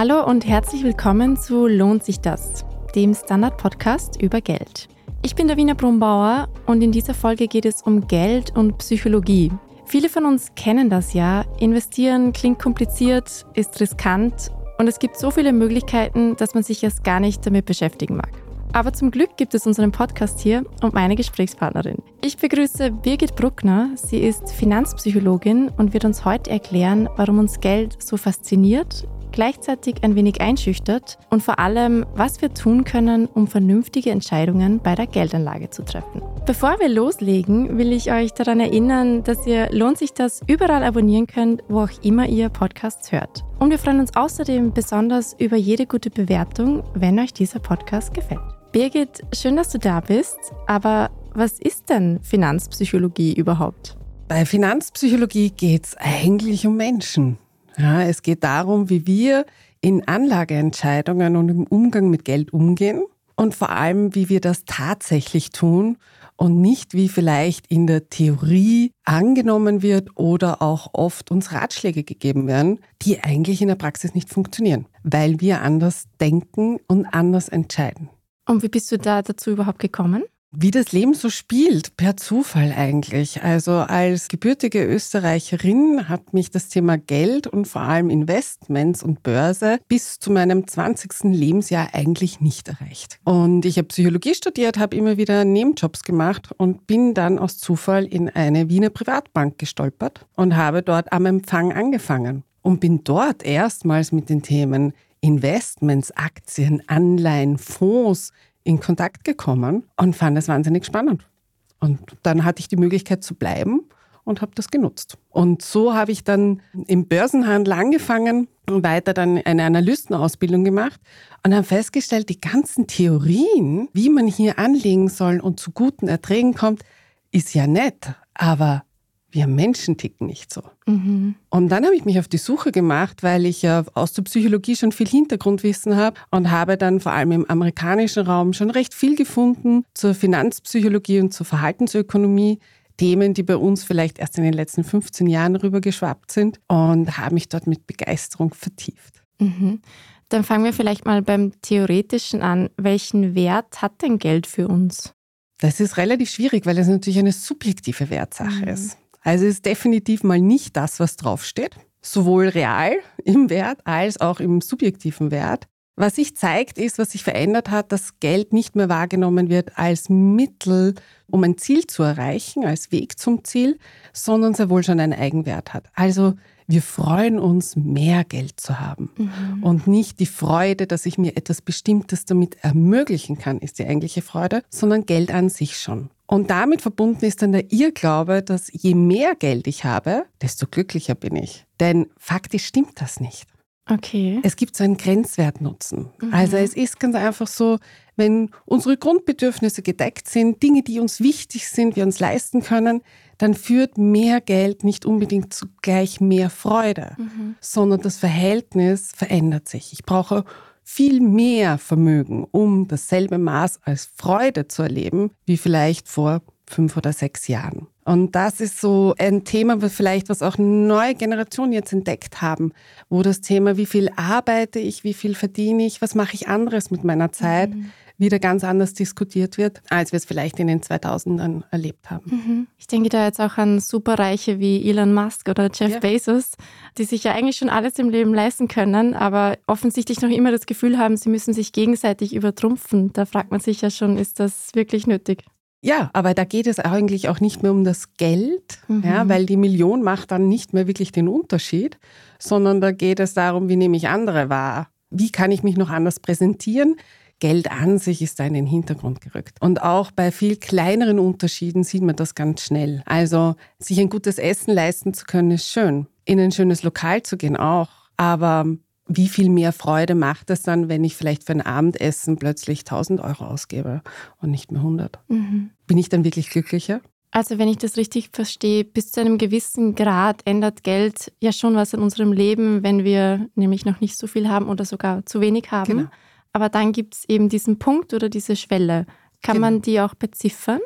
Hallo und herzlich willkommen zu Lohnt sich das, dem Standard-Podcast über Geld. Ich bin Davina Brumbauer und in dieser Folge geht es um Geld und Psychologie. Viele von uns kennen das ja. Investieren klingt kompliziert, ist riskant und es gibt so viele Möglichkeiten, dass man sich erst gar nicht damit beschäftigen mag. Aber zum Glück gibt es unseren Podcast hier und meine Gesprächspartnerin. Ich begrüße Birgit Bruckner. Sie ist Finanzpsychologin und wird uns heute erklären, warum uns Geld so fasziniert, gleichzeitig ein wenig einschüchtert und vor allem, was wir tun können, um vernünftige Entscheidungen bei der Geldanlage zu treffen. Bevor wir loslegen, will ich euch daran erinnern, dass ihr Lohnt sich das überall abonnieren könnt, wo auch immer ihr Podcasts hört. Und wir freuen uns außerdem besonders über jede gute Bewertung, wenn euch dieser Podcast gefällt. Birgit, schön, dass du da bist, aber was ist denn Finanzpsychologie überhaupt? Bei Finanzpsychologie geht es eigentlich um Menschen. Ja, es geht darum, wie wir in Anlageentscheidungen und im Umgang mit Geld umgehen und vor allem, wie wir das tatsächlich tun und nicht wie vielleicht in der Theorie angenommen wird oder auch oft uns Ratschläge gegeben werden, die eigentlich in der Praxis nicht funktionieren, weil wir anders denken und anders entscheiden. Und wie bist du da dazu überhaupt gekommen? Wie das Leben so spielt, per Zufall eigentlich. Also als gebürtige Österreicherin hat mich das Thema Geld und vor allem Investments und Börse bis zu meinem 20. Lebensjahr eigentlich nicht erreicht. Und ich habe Psychologie studiert, habe immer wieder Nebenjobs gemacht und bin dann aus Zufall in eine Wiener Privatbank gestolpert und habe dort am Empfang angefangen und bin dort erstmals mit den Themen Investments, Aktien, Anleihen, Fonds, in Kontakt gekommen und fand es wahnsinnig spannend. Und dann hatte ich die Möglichkeit zu bleiben und habe das genutzt. Und so habe ich dann im Börsenhandel angefangen und weiter dann eine Analystenausbildung gemacht und habe festgestellt, die ganzen Theorien, wie man hier anlegen soll und zu guten Erträgen kommt, ist ja nett, aber wir Menschen ticken nicht so. Mhm. Und dann habe ich mich auf die Suche gemacht, weil ich ja aus der Psychologie schon viel Hintergrundwissen habe und habe dann vor allem im amerikanischen Raum schon recht viel gefunden zur Finanzpsychologie und zur Verhaltensökonomie. Themen, die bei uns vielleicht erst in den letzten 15 Jahren rübergeschwappt sind und habe mich dort mit Begeisterung vertieft. Mhm. Dann fangen wir vielleicht mal beim Theoretischen an. Welchen Wert hat denn Geld für uns? Das ist relativ schwierig, weil es natürlich eine subjektive Wertsache mhm. ist. Also ist definitiv mal nicht das, was draufsteht, sowohl real im Wert als auch im subjektiven Wert. Was sich zeigt, ist, was sich verändert hat, dass Geld nicht mehr wahrgenommen wird als Mittel, um ein Ziel zu erreichen, als Weg zum Ziel, sondern sehr wohl schon einen Eigenwert hat. Also wir freuen uns, mehr Geld zu haben. Mhm. Und nicht die Freude, dass ich mir etwas Bestimmtes damit ermöglichen kann, ist die eigentliche Freude, sondern Geld an sich schon. Und damit verbunden ist dann der Irrglaube, dass je mehr Geld ich habe, desto glücklicher bin ich. Denn faktisch stimmt das nicht. Okay. Es gibt so einen Grenzwertnutzen. Mhm. Also es ist ganz einfach so, wenn unsere Grundbedürfnisse gedeckt sind, Dinge, die uns wichtig sind, wir uns leisten können, dann führt mehr Geld nicht unbedingt zu gleich mehr Freude, mhm. sondern das Verhältnis verändert sich. Ich brauche viel mehr Vermögen, um dasselbe Maß als Freude zu erleben, wie vielleicht vor fünf oder sechs Jahren. Und das ist so ein Thema, was vielleicht, was auch neue Generationen jetzt entdeckt haben, wo das Thema, wie viel arbeite ich, wie viel verdiene ich, was mache ich anderes mit meiner Zeit, mhm wieder ganz anders diskutiert wird, als wir es vielleicht in den 2000ern erlebt haben. Mhm. Ich denke da jetzt auch an Superreiche wie Elon Musk oder Jeff ja. Bezos, die sich ja eigentlich schon alles im Leben leisten können, aber offensichtlich noch immer das Gefühl haben, sie müssen sich gegenseitig übertrumpfen. Da fragt man sich ja schon, ist das wirklich nötig? Ja, aber da geht es eigentlich auch nicht mehr um das Geld, mhm. ja, weil die Million macht dann nicht mehr wirklich den Unterschied, sondern da geht es darum, wie nehme ich andere wahr? Wie kann ich mich noch anders präsentieren? Geld an sich ist da in den Hintergrund gerückt. Und auch bei viel kleineren Unterschieden sieht man das ganz schnell. Also sich ein gutes Essen leisten zu können, ist schön. In ein schönes Lokal zu gehen auch. Aber wie viel mehr Freude macht es dann, wenn ich vielleicht für ein Abendessen plötzlich 1000 Euro ausgebe und nicht mehr 100? Mhm. Bin ich dann wirklich glücklicher? Also wenn ich das richtig verstehe, bis zu einem gewissen Grad ändert Geld ja schon was in unserem Leben, wenn wir nämlich noch nicht so viel haben oder sogar zu wenig haben. Genau. Aber dann gibt es eben diesen Punkt oder diese Schwelle. Kann genau. man die auch beziffern?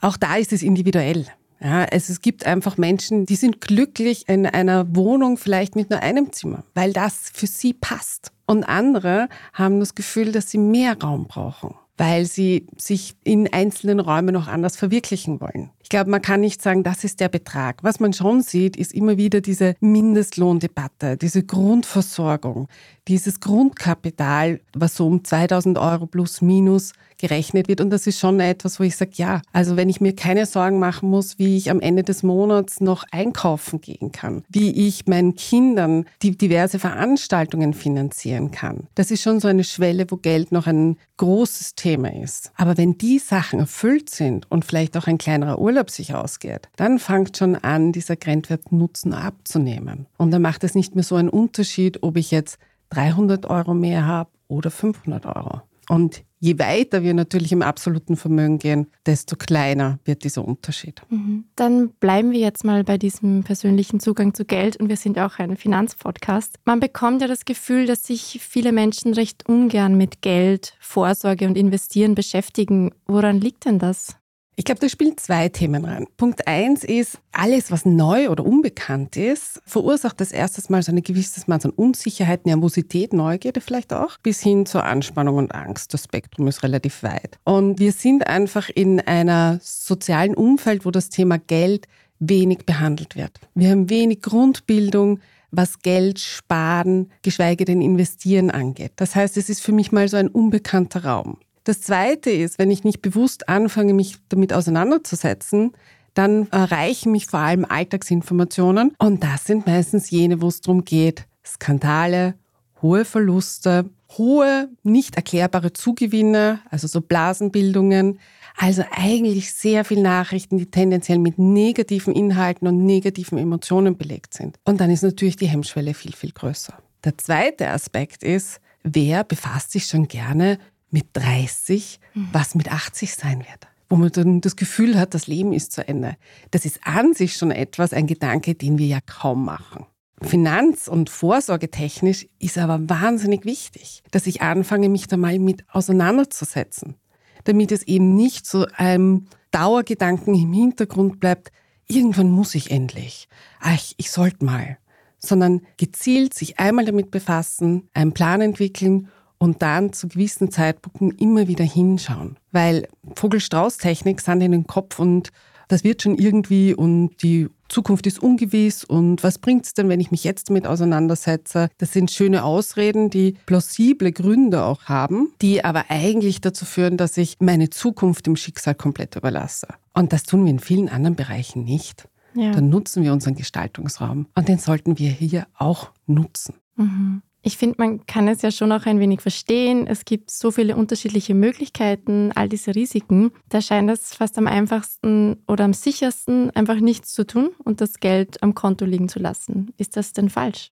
Auch da ist es individuell. Ja, es, es gibt einfach Menschen, die sind glücklich in einer Wohnung vielleicht mit nur einem Zimmer, weil das für sie passt. Und andere haben das Gefühl, dass sie mehr Raum brauchen weil sie sich in einzelnen Räumen noch anders verwirklichen wollen. Ich glaube, man kann nicht sagen, das ist der Betrag. Was man schon sieht, ist immer wieder diese Mindestlohndebatte, diese Grundversorgung, dieses Grundkapital, was so um 2000 Euro plus minus gerechnet wird. Und das ist schon etwas, wo ich sage, ja, also wenn ich mir keine Sorgen machen muss, wie ich am Ende des Monats noch einkaufen gehen kann, wie ich meinen Kindern die diverse Veranstaltungen finanzieren kann. Das ist schon so eine Schwelle, wo Geld noch ein großes Thema ist. Aber wenn die Sachen erfüllt sind und vielleicht auch ein kleinerer Urlaub sich ausgeht, dann fängt schon an, dieser Grenzwert Nutzen abzunehmen. Und dann macht es nicht mehr so einen Unterschied, ob ich jetzt 300 Euro mehr habe oder 500 Euro. Und je weiter wir natürlich im absoluten Vermögen gehen, desto kleiner wird dieser Unterschied. Mhm. Dann bleiben wir jetzt mal bei diesem persönlichen Zugang zu Geld und wir sind auch ein Finanzpodcast. Man bekommt ja das Gefühl, dass sich viele Menschen recht ungern mit Geld, Vorsorge und Investieren beschäftigen. Woran liegt denn das? Ich glaube, da spielen zwei Themen rein. Punkt eins ist, alles, was neu oder unbekannt ist, verursacht das erstes Mal so ein gewisses Maß an Unsicherheit, Nervosität, Neugierde vielleicht auch, bis hin zur Anspannung und Angst. Das Spektrum ist relativ weit. Und wir sind einfach in einer sozialen Umfeld, wo das Thema Geld wenig behandelt wird. Wir haben wenig Grundbildung, was Geld sparen, geschweige denn investieren angeht. Das heißt, es ist für mich mal so ein unbekannter Raum. Das Zweite ist, wenn ich nicht bewusst anfange, mich damit auseinanderzusetzen, dann erreichen mich vor allem Alltagsinformationen. Und das sind meistens jene, wo es darum geht, Skandale, hohe Verluste, hohe, nicht erklärbare Zugewinne, also so Blasenbildungen. Also eigentlich sehr viele Nachrichten, die tendenziell mit negativen Inhalten und negativen Emotionen belegt sind. Und dann ist natürlich die Hemmschwelle viel, viel größer. Der zweite Aspekt ist, wer befasst sich schon gerne mit 30, mhm. was mit 80 sein wird. Wo man dann das Gefühl hat, das Leben ist zu Ende. Das ist an sich schon etwas, ein Gedanke, den wir ja kaum machen. Finanz- und Vorsorgetechnisch ist aber wahnsinnig wichtig, dass ich anfange, mich da mal mit auseinanderzusetzen, damit es eben nicht so einem Dauergedanken im Hintergrund bleibt, irgendwann muss ich endlich, ach, ich sollte mal, sondern gezielt sich einmal damit befassen, einen Plan entwickeln und dann zu gewissen Zeitpunkten immer wieder hinschauen. Weil Vogel-Strauß-Technik sind in den Kopf und das wird schon irgendwie und die Zukunft ist ungewiss und was bringt es denn, wenn ich mich jetzt damit auseinandersetze? Das sind schöne Ausreden, die plausible Gründe auch haben, die aber eigentlich dazu führen, dass ich meine Zukunft dem Schicksal komplett überlasse. Und das tun wir in vielen anderen Bereichen nicht. Ja. Dann nutzen wir unseren Gestaltungsraum und den sollten wir hier auch nutzen. Mhm. Ich finde, man kann es ja schon auch ein wenig verstehen. Es gibt so viele unterschiedliche Möglichkeiten, all diese Risiken. Da scheint es fast am einfachsten oder am sichersten, einfach nichts zu tun und das Geld am Konto liegen zu lassen. Ist das denn falsch?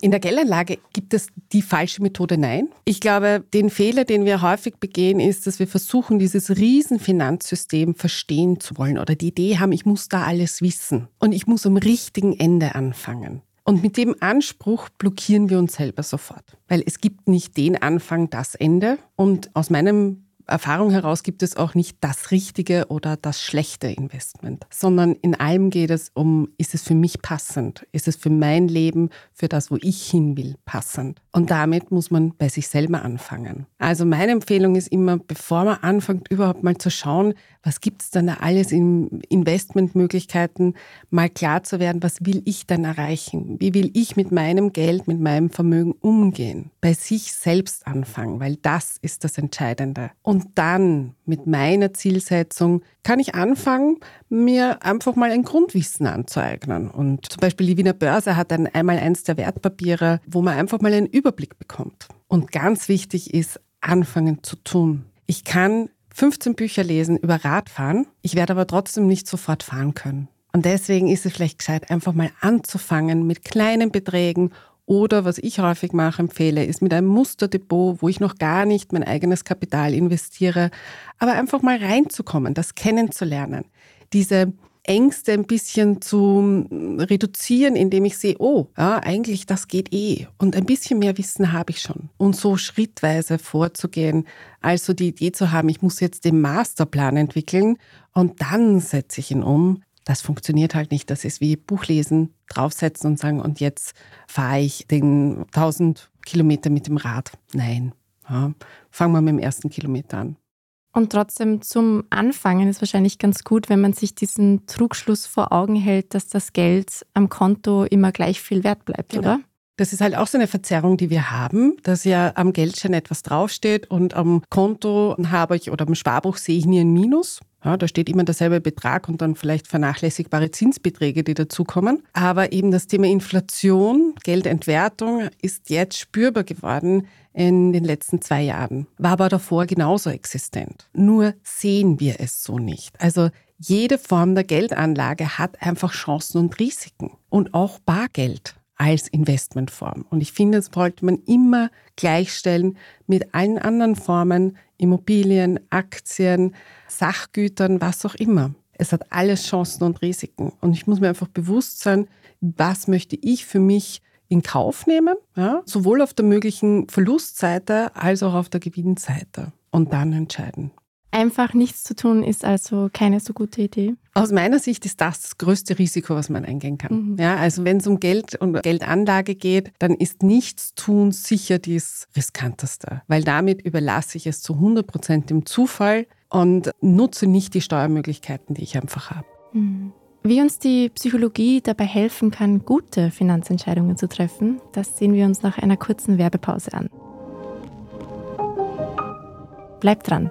In der Geldanlage gibt es die falsche Methode Nein. Ich glaube, den Fehler, den wir häufig begehen, ist, dass wir versuchen, dieses Riesenfinanzsystem verstehen zu wollen oder die Idee haben, ich muss da alles wissen und ich muss am richtigen Ende anfangen. Und mit dem Anspruch blockieren wir uns selber sofort, weil es gibt nicht den Anfang, das Ende. Und aus meinem Erfahrung heraus gibt es auch nicht das richtige oder das schlechte Investment, sondern in allem geht es um, ist es für mich passend? Ist es für mein Leben, für das, wo ich hin will, passend? Und damit muss man bei sich selber anfangen. Also meine Empfehlung ist immer, bevor man anfängt, überhaupt mal zu schauen, was gibt es denn da alles in Investmentmöglichkeiten, mal klar zu werden, was will ich denn erreichen? Wie will ich mit meinem Geld, mit meinem Vermögen umgehen? Bei sich selbst anfangen, weil das ist das Entscheidende. Und dann mit meiner Zielsetzung kann ich anfangen, mir einfach mal ein Grundwissen anzueignen. Und zum Beispiel die Wiener Börse hat ein einmal eins der Wertpapiere, wo man einfach mal einen Überblick bekommt. Und ganz wichtig ist, anfangen zu tun. Ich kann 15 Bücher lesen über Radfahren. Ich werde aber trotzdem nicht sofort fahren können. Und deswegen ist es vielleicht gescheit, einfach mal anzufangen mit kleinen Beträgen oder was ich häufig mache, empfehle, ist mit einem Musterdepot, wo ich noch gar nicht mein eigenes Kapital investiere, aber einfach mal reinzukommen, das kennenzulernen. Diese Ängste ein bisschen zu reduzieren, indem ich sehe, oh, ja, eigentlich das geht eh. Und ein bisschen mehr Wissen habe ich schon. Und so schrittweise vorzugehen, also die Idee zu haben, ich muss jetzt den Masterplan entwickeln und dann setze ich ihn um. Das funktioniert halt nicht. Das ist wie Buchlesen, draufsetzen und sagen, und jetzt fahre ich den 1000 Kilometer mit dem Rad? Nein. Ja, fangen wir mit dem ersten Kilometer an. Und trotzdem zum Anfangen ist wahrscheinlich ganz gut, wenn man sich diesen Trugschluss vor Augen hält, dass das Geld am Konto immer gleich viel wert bleibt, genau. oder? Das ist halt auch so eine Verzerrung, die wir haben, dass ja am Geldschein etwas draufsteht und am Konto habe ich oder am Sparbuch sehe ich nie ein Minus. Ja, da steht immer derselbe Betrag und dann vielleicht vernachlässigbare Zinsbeträge, die dazukommen. Aber eben das Thema Inflation, Geldentwertung ist jetzt spürbar geworden in den letzten zwei Jahren. War aber davor genauso existent. Nur sehen wir es so nicht. Also jede Form der Geldanlage hat einfach Chancen und Risiken. Und auch Bargeld als Investmentform. Und ich finde, das sollte man immer gleichstellen mit allen anderen Formen, Immobilien, Aktien, Sachgütern, was auch immer. Es hat alles Chancen und Risiken. Und ich muss mir einfach bewusst sein, was möchte ich für mich in Kauf nehmen, ja? sowohl auf der möglichen Verlustseite als auch auf der Gewinnseite. Und dann entscheiden. Einfach nichts zu tun ist also keine so gute Idee. Aus meiner Sicht ist das das größte Risiko, was man eingehen kann. Mhm. Ja, also wenn es um Geld und Geldanlage geht, dann ist Nichtstun sicher das riskanteste, weil damit überlasse ich es zu 100 Prozent dem Zufall und nutze nicht die Steuermöglichkeiten, die ich einfach habe. Mhm. Wie uns die Psychologie dabei helfen kann, gute Finanzentscheidungen zu treffen, das sehen wir uns nach einer kurzen Werbepause an. Bleibt dran!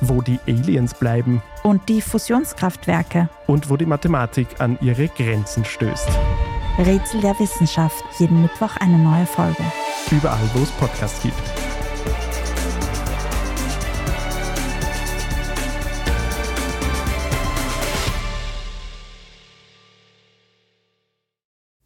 wo die Aliens bleiben und die Fusionskraftwerke und wo die Mathematik an ihre Grenzen stößt. Rätsel der Wissenschaft, jeden Mittwoch eine neue Folge. Überall, wo es Podcasts gibt.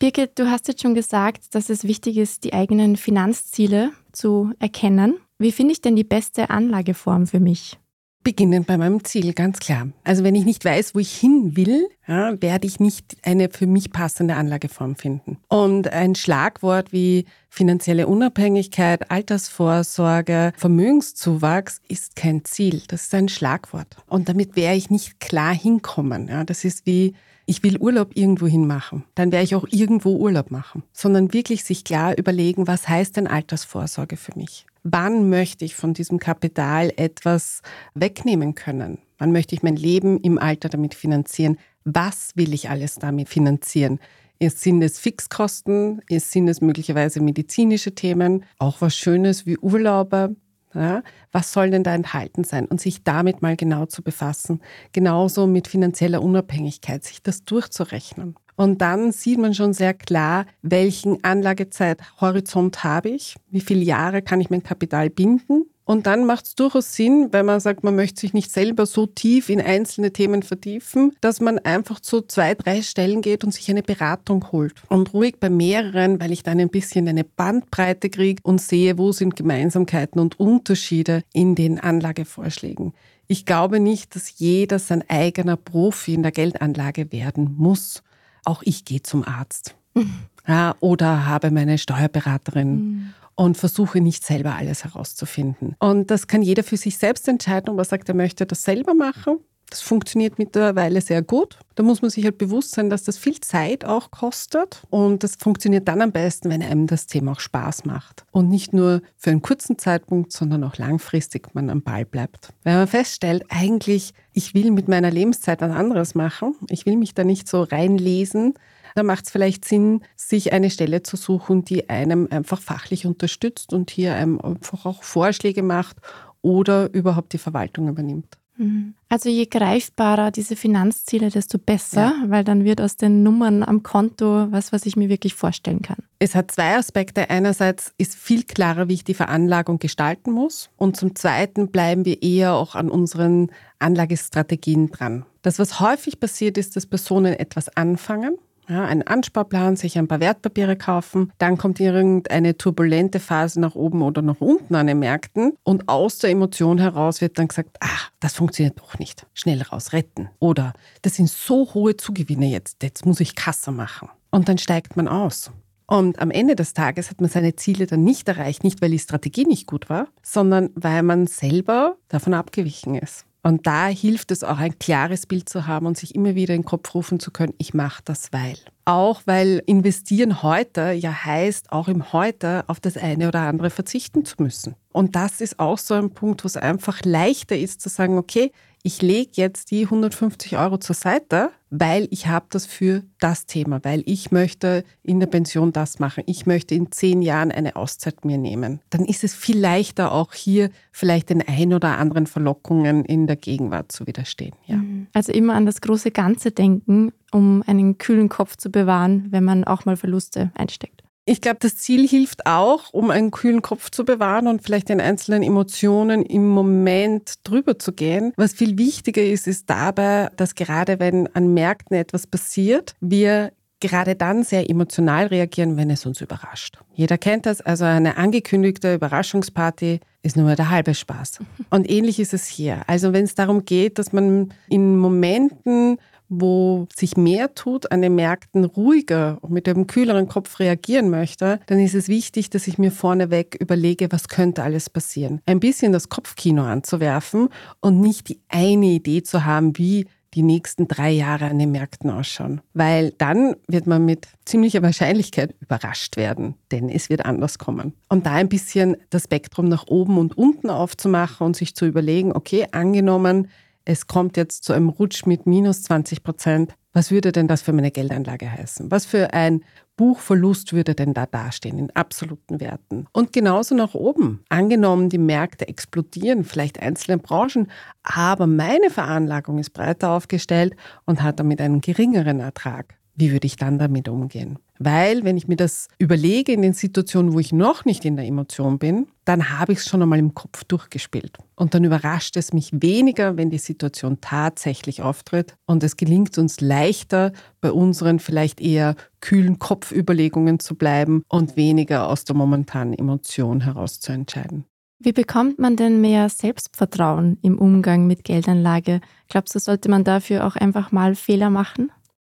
Birgit, du hast jetzt schon gesagt, dass es wichtig ist, die eigenen Finanzziele zu erkennen. Wie finde ich denn die beste Anlageform für mich? Beginnen bei meinem Ziel, ganz klar. Also wenn ich nicht weiß, wo ich hin will, ja, werde ich nicht eine für mich passende Anlageform finden. Und ein Schlagwort wie finanzielle Unabhängigkeit, Altersvorsorge, Vermögenszuwachs ist kein Ziel. Das ist ein Schlagwort. Und damit werde ich nicht klar hinkommen. Ja, das ist wie ich will Urlaub irgendwo hin machen, dann werde ich auch irgendwo Urlaub machen, sondern wirklich sich klar überlegen, was heißt denn Altersvorsorge für mich? Wann möchte ich von diesem Kapital etwas wegnehmen können? Wann möchte ich mein Leben im Alter damit finanzieren? Was will ich alles damit finanzieren? Sind es Fixkosten? Sind es möglicherweise medizinische Themen? Auch was Schönes wie Urlaube? Ja, was soll denn da enthalten sein? Und sich damit mal genau zu befassen. Genauso mit finanzieller Unabhängigkeit, sich das durchzurechnen. Und dann sieht man schon sehr klar, welchen Anlagezeithorizont habe ich, wie viele Jahre kann ich mein Kapital binden. Und dann macht es durchaus Sinn, wenn man sagt, man möchte sich nicht selber so tief in einzelne Themen vertiefen, dass man einfach zu zwei, drei Stellen geht und sich eine Beratung holt. Und ruhig bei mehreren, weil ich dann ein bisschen eine Bandbreite kriege und sehe, wo sind Gemeinsamkeiten und Unterschiede in den Anlagevorschlägen. Ich glaube nicht, dass jeder sein eigener Profi in der Geldanlage werden muss. Auch ich gehe zum Arzt. Ja, oder habe meine Steuerberaterin mhm. Und versuche nicht selber alles herauszufinden. Und das kann jeder für sich selbst entscheiden, ob er sagt, er möchte das selber machen das funktioniert mittlerweile sehr gut. Da muss man sich halt bewusst sein, dass das viel Zeit auch kostet. Und das funktioniert dann am besten, wenn einem das Thema auch Spaß macht. Und nicht nur für einen kurzen Zeitpunkt, sondern auch langfristig man am Ball bleibt. Wenn man feststellt, eigentlich, ich will mit meiner Lebenszeit was anderes machen, ich will mich da nicht so reinlesen, da macht es vielleicht Sinn, sich eine Stelle zu suchen, die einem einfach fachlich unterstützt und hier einem einfach auch Vorschläge macht oder überhaupt die Verwaltung übernimmt. Mhm. Also je greifbarer diese Finanzziele, desto besser, ja. weil dann wird aus den Nummern am Konto was, was ich mir wirklich vorstellen kann. Es hat zwei Aspekte. Einerseits ist viel klarer, wie ich die Veranlagung gestalten muss. Und zum Zweiten bleiben wir eher auch an unseren Anlagestrategien dran. Das, was häufig passiert, ist, dass Personen etwas anfangen Ja, einen Ansparplan, sich ein paar Wertpapiere kaufen, dann kommt irgendeine turbulente Phase nach oben oder nach unten an den Märkten und aus der Emotion heraus wird dann gesagt, ach, das funktioniert doch nicht, schnell raus, retten. Oder das sind so hohe Zugewinne jetzt, jetzt muss ich Kasse machen. Und dann steigt man aus. Und am Ende des Tages hat man seine Ziele dann nicht erreicht, nicht weil die Strategie nicht gut war, sondern weil man selber davon abgewichen ist. Und da hilft es auch, ein klares Bild zu haben und sich immer wieder in den Kopf rufen zu können, ich mache das weil. Auch weil investieren heute ja heißt, auch im Heute auf das eine oder andere verzichten zu müssen. Und das ist auch so ein Punkt, wo es einfach leichter ist zu sagen, okay, ich lege jetzt die 150 Euro zur Seite, weil ich habe das für das Thema, weil ich möchte in der Pension das machen, ich möchte in zehn Jahren eine Auszeit mir nehmen. Dann ist es viel leichter, auch hier vielleicht den ein oder anderen Verlockungen in der Gegenwart zu widerstehen. Ja. Mhm. Also immer an das große Ganze denken, um einen kühlen Kopf zu bewahren, wenn man auch mal Verluste einsteckt. Ich glaube, das Ziel hilft auch, um einen kühlen Kopf zu bewahren und vielleicht den einzelnen Emotionen im Moment drüber zu gehen. Was viel wichtiger ist, ist dabei, dass gerade wenn an Märkten etwas passiert, wir gerade dann sehr emotional reagieren, wenn es uns überrascht. Jeder kennt das, also eine angekündigte Überraschungsparty ist nur der halbe Spaß. Und ähnlich ist es hier. Also wenn es darum geht, dass man in Momenten wo sich mehr tut, an den Märkten ruhiger und mit einem kühleren Kopf reagieren möchte, dann ist es wichtig, dass ich mir vorneweg überlege, was könnte alles passieren. Ein bisschen das Kopfkino anzuwerfen und nicht die eine Idee zu haben, wie die nächsten drei Jahre an den Märkten ausschauen. Weil dann wird man mit ziemlicher Wahrscheinlichkeit überrascht werden, denn es wird anders kommen. Und da ein bisschen das Spektrum nach oben und unten aufzumachen und sich zu überlegen, okay, angenommen, es kommt jetzt zu einem Rutsch mit minus 20 Prozent, was würde denn das für meine Geldanlage heißen? Was für ein Buchverlust würde denn da dastehen in absoluten Werten? Und genauso nach oben. Angenommen, die Märkte explodieren, vielleicht einzelne Branchen, aber meine Veranlagung ist breiter aufgestellt und hat damit einen geringeren Ertrag. Wie würde ich dann damit umgehen? Weil, wenn ich mir das überlege in den Situationen, wo ich noch nicht in der Emotion bin, dann habe ich es schon einmal im Kopf durchgespielt. Und dann überrascht es mich weniger, wenn die Situation tatsächlich auftritt. Und es gelingt uns leichter, bei unseren vielleicht eher kühlen Kopfüberlegungen zu bleiben und weniger aus der momentanen Emotion heraus zu entscheiden. Wie bekommt man denn mehr Selbstvertrauen im Umgang mit Geldanlage? Glaubst du, sollte man dafür auch einfach mal Fehler machen?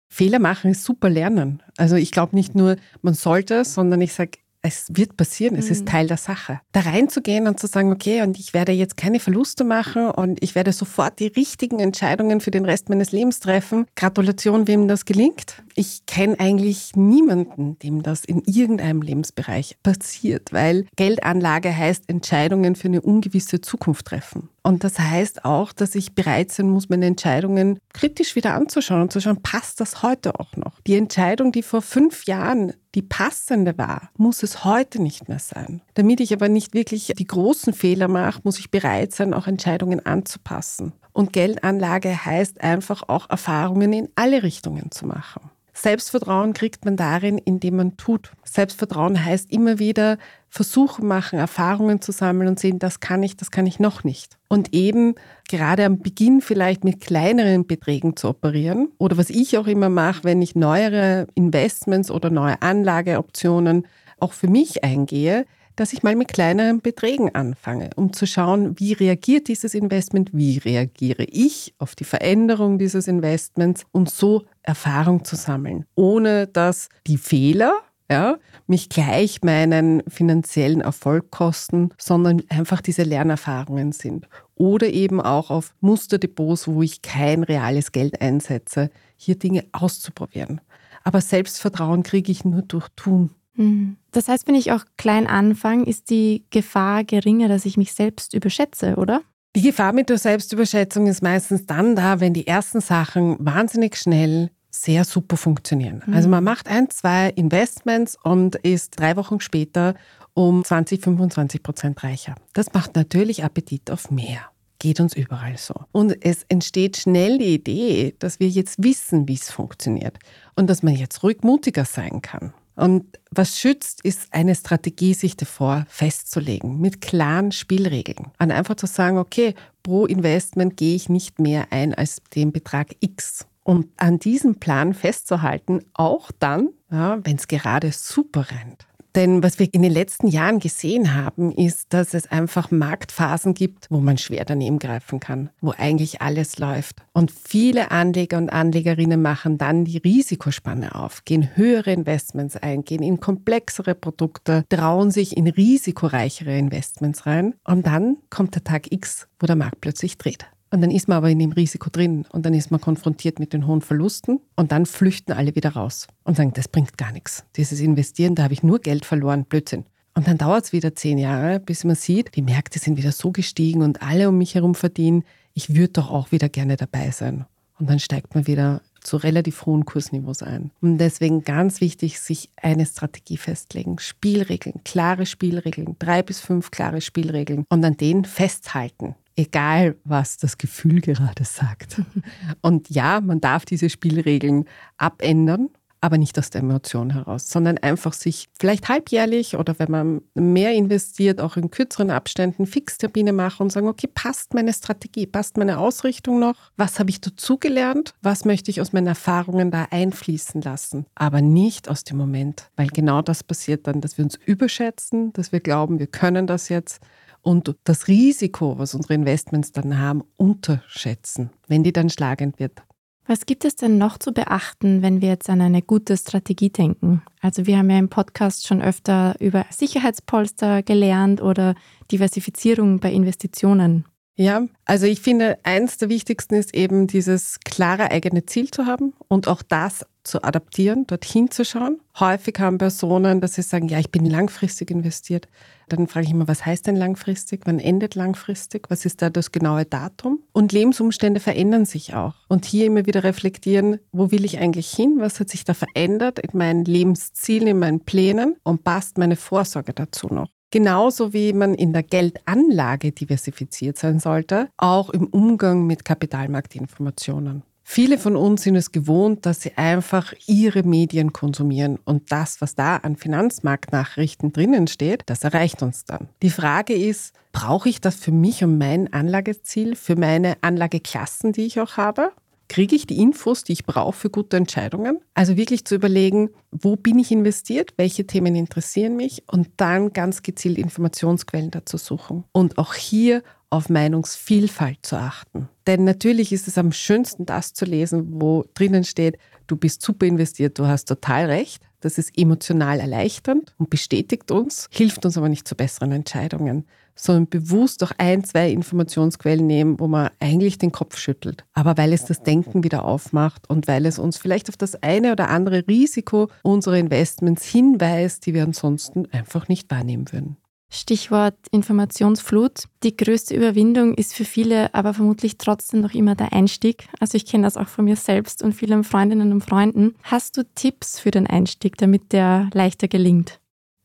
Fehler machen ist super lernen. Also ich glaube nicht nur, man sollte, sondern ich sage, es wird passieren, es mhm. ist Teil der Sache. Da reinzugehen und zu sagen, okay, und ich werde jetzt keine Verluste machen und ich werde sofort die richtigen Entscheidungen für den Rest meines Lebens treffen. Gratulation, wem das gelingt. Ich kenne eigentlich niemanden, dem das in irgendeinem Lebensbereich passiert, weil Geldanlage heißt Entscheidungen für eine ungewisse Zukunft treffen. Und das heißt auch, dass ich bereit sein muss, meine Entscheidungen kritisch wieder anzuschauen und zu schauen, passt das heute auch noch? Die Entscheidung, die vor fünf Jahren die passende war, muss es heute nicht mehr sein. Damit ich aber nicht wirklich die großen Fehler mache, muss ich bereit sein, auch Entscheidungen anzupassen. Und Geldanlage heißt einfach auch Erfahrungen in alle Richtungen zu machen. Selbstvertrauen kriegt man darin, indem man tut. Selbstvertrauen heißt immer wieder Versuche machen, Erfahrungen zu sammeln und sehen, das kann ich, das kann ich noch nicht. Und eben gerade am Beginn vielleicht mit kleineren Beträgen zu operieren. Oder was ich auch immer mache, wenn ich neuere Investments oder neue Anlageoptionen auch für mich eingehe, dass ich mal mit kleineren Beträgen anfange, um zu schauen, wie reagiert dieses Investment, wie reagiere ich auf die Veränderung dieses Investments und so Erfahrung zu sammeln, ohne dass die Fehler ja, mich gleich meinen finanziellen Erfolg kosten, sondern einfach diese Lernerfahrungen sind. Oder eben auch auf Musterdepots, wo ich kein reales Geld einsetze, hier Dinge auszuprobieren. Aber Selbstvertrauen kriege ich nur durch Tun. Mhm. Das heißt, wenn ich auch klein anfange, ist die Gefahr geringer, dass ich mich selbst überschätze, oder? Die Gefahr mit der Selbstüberschätzung ist meistens dann da, wenn die ersten Sachen wahnsinnig schnell sehr super funktionieren. Mhm. Also man macht ein, zwei Investments und ist drei Wochen später um 20, 25 Prozent reicher. Das macht natürlich Appetit auf mehr. Geht uns überall so. Und es entsteht schnell die Idee, dass wir jetzt wissen, wie es funktioniert und dass man jetzt ruhig mutiger sein kann. Und was schützt, ist eine Strategie, sich davor festzulegen, mit klaren Spielregeln. Und einfach zu sagen, okay, pro Investment gehe ich nicht mehr ein als den Betrag X. und an diesem Plan festzuhalten, auch dann, ja, wenn es gerade super rennt. Denn was wir in den letzten Jahren gesehen haben, ist, dass es einfach Marktphasen gibt, wo man schwer daneben greifen kann, wo eigentlich alles läuft. Und viele Anleger und Anlegerinnen machen dann die Risikospanne auf, gehen höhere Investments ein, gehen in komplexere Produkte, trauen sich in risikoreichere Investments rein. Und dann kommt der Tag X, wo der Markt plötzlich dreht. Und dann ist man aber in dem Risiko drin und dann ist man konfrontiert mit den hohen Verlusten und dann flüchten alle wieder raus und sagen, das bringt gar nichts. Dieses Investieren, da habe ich nur Geld verloren, Blödsinn. Und dann dauert es wieder zehn Jahre, bis man sieht, die Märkte sind wieder so gestiegen und alle um mich herum verdienen, ich würde doch auch wieder gerne dabei sein. Und dann steigt man wieder zu relativ hohen Kursniveaus ein. Und deswegen ganz wichtig, sich eine Strategie festlegen. Spielregeln, klare Spielregeln, drei bis fünf klare Spielregeln und an denen festhalten egal was das Gefühl gerade sagt. Und ja, man darf diese Spielregeln abändern, aber nicht aus der Emotion heraus, sondern einfach sich vielleicht halbjährlich oder wenn man mehr investiert, auch in kürzeren Abständen Fixtermine machen und sagen, okay, passt meine Strategie, passt meine Ausrichtung noch? Was habe ich dazugelernt? Was möchte ich aus meinen Erfahrungen da einfließen lassen? Aber nicht aus dem Moment, weil genau das passiert dann, dass wir uns überschätzen, dass wir glauben, wir können das jetzt und das Risiko, was unsere Investments dann haben, unterschätzen, wenn die dann schlagend wird. Was gibt es denn noch zu beachten, wenn wir jetzt an eine gute Strategie denken? Also wir haben ja im Podcast schon öfter über Sicherheitspolster gelernt oder Diversifizierung bei Investitionen. Ja, also ich finde, eins der wichtigsten ist eben dieses klare eigene Ziel zu haben und auch das zu adaptieren, dorthin zu schauen. Häufig haben Personen, dass sie sagen, ja, ich bin langfristig investiert. Dann frage ich immer, was heißt denn langfristig? Wann endet langfristig? Was ist da das genaue Datum? Und Lebensumstände verändern sich auch. Und hier immer wieder reflektieren, wo will ich eigentlich hin? Was hat sich da verändert in meinen Lebenszielen, in meinen Plänen? Und passt meine Vorsorge dazu noch? Genauso wie man in der Geldanlage diversifiziert sein sollte, auch im Umgang mit Kapitalmarktinformationen. Viele von uns sind es gewohnt, dass sie einfach ihre Medien konsumieren und das, was da an Finanzmarktnachrichten drinnen steht, das erreicht uns dann. Die Frage ist, brauche ich das für mich und mein Anlageziel, für meine Anlageklassen, die ich auch habe? Kriege ich die Infos, die ich brauche für gute Entscheidungen? Also wirklich zu überlegen, wo bin ich investiert, welche Themen interessieren mich und dann ganz gezielt Informationsquellen dazu suchen. Und auch hier auf Meinungsvielfalt zu achten. Denn natürlich ist es am schönsten, das zu lesen, wo drinnen steht, du bist super investiert, du hast total recht. Das ist emotional erleichternd und bestätigt uns, hilft uns aber nicht zu besseren Entscheidungen, sondern bewusst auch ein, zwei Informationsquellen nehmen, wo man eigentlich den Kopf schüttelt. Aber weil es das Denken wieder aufmacht und weil es uns vielleicht auf das eine oder andere Risiko unserer Investments hinweist, die wir ansonsten einfach nicht wahrnehmen würden. Stichwort Informationsflut. Die größte Überwindung ist für viele aber vermutlich trotzdem noch immer der Einstieg. Also ich kenne das auch von mir selbst und vielen Freundinnen und Freunden. Hast du Tipps für den Einstieg, damit der leichter gelingt?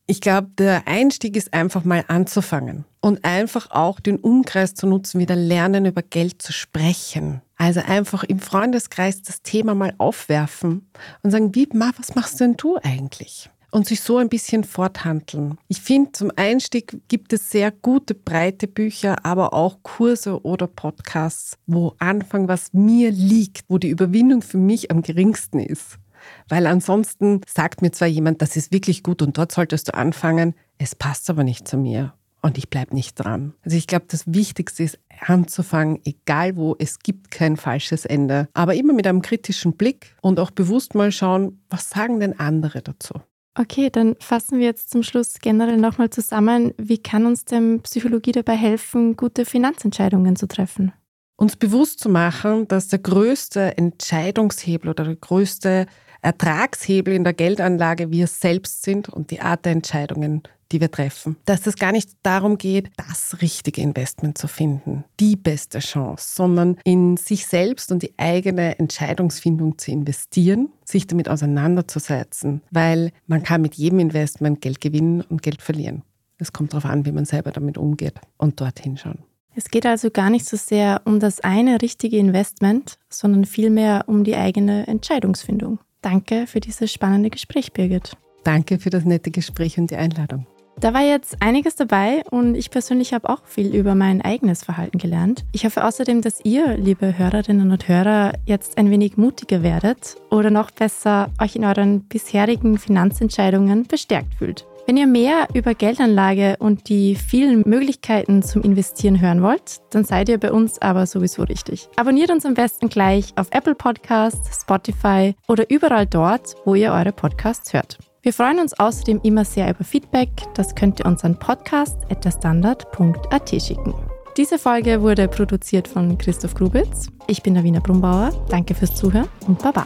Ich glaube, der Einstieg ist einfach mal anzufangen und einfach auch den Umkreis zu nutzen, wieder lernen, über Geld zu sprechen. Also einfach im Freundeskreis das Thema mal aufwerfen und sagen, wie, was machst denn du eigentlich? Und sich so ein bisschen forthandeln. Ich finde, zum Einstieg gibt es sehr gute, breite Bücher, aber auch Kurse oder Podcasts, wo anfangen, was mir liegt, wo die Überwindung für mich am geringsten ist. Weil ansonsten sagt mir zwar jemand, das ist wirklich gut und dort solltest du anfangen, es passt aber nicht zu mir und ich bleibe nicht dran. Also ich glaube, das Wichtigste ist anzufangen, egal wo, es gibt kein falsches Ende, aber immer mit einem kritischen Blick und auch bewusst mal schauen, was sagen denn andere dazu? Okay, dann fassen wir jetzt zum Schluss generell nochmal zusammen. Wie kann uns denn Psychologie dabei helfen, gute Finanzentscheidungen zu treffen? Uns bewusst zu machen, dass der größte Entscheidungshebel oder der größte Ertragshebel in der Geldanlage wir selbst sind und die Art der Entscheidungen, die wir treffen. Dass es gar nicht darum geht, das richtige Investment zu finden, die beste Chance, sondern in sich selbst und die eigene Entscheidungsfindung zu investieren, sich damit auseinanderzusetzen, weil man kann mit jedem Investment Geld gewinnen und Geld verlieren. Es kommt darauf an, wie man selber damit umgeht und dorthin schauen. Es geht also gar nicht so sehr um das eine richtige Investment, sondern vielmehr um die eigene Entscheidungsfindung. Danke für dieses spannende Gespräch, Birgit. Danke für das nette Gespräch und die Einladung. Da war jetzt einiges dabei und ich persönlich habe auch viel über mein eigenes Verhalten gelernt. Ich hoffe außerdem, dass ihr, liebe Hörerinnen und Hörer, jetzt ein wenig mutiger werdet oder noch besser euch in euren bisherigen Finanzentscheidungen bestärkt fühlt. Wenn ihr mehr über Geldanlage und die vielen Möglichkeiten zum Investieren hören wollt, dann seid ihr bei uns aber sowieso richtig. Abonniert uns am besten gleich auf Apple Podcasts, Spotify oder überall dort, wo ihr eure Podcasts hört. Wir freuen uns außerdem immer sehr über Feedback. Das könnt ihr uns an podcast.derstandard.at schicken. Diese Folge wurde produziert von Christoph Grubitz. Ich bin Wiener Brumbauer. Danke fürs Zuhören und Baba.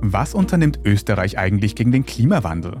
Was unternimmt Österreich eigentlich gegen den Klimawandel?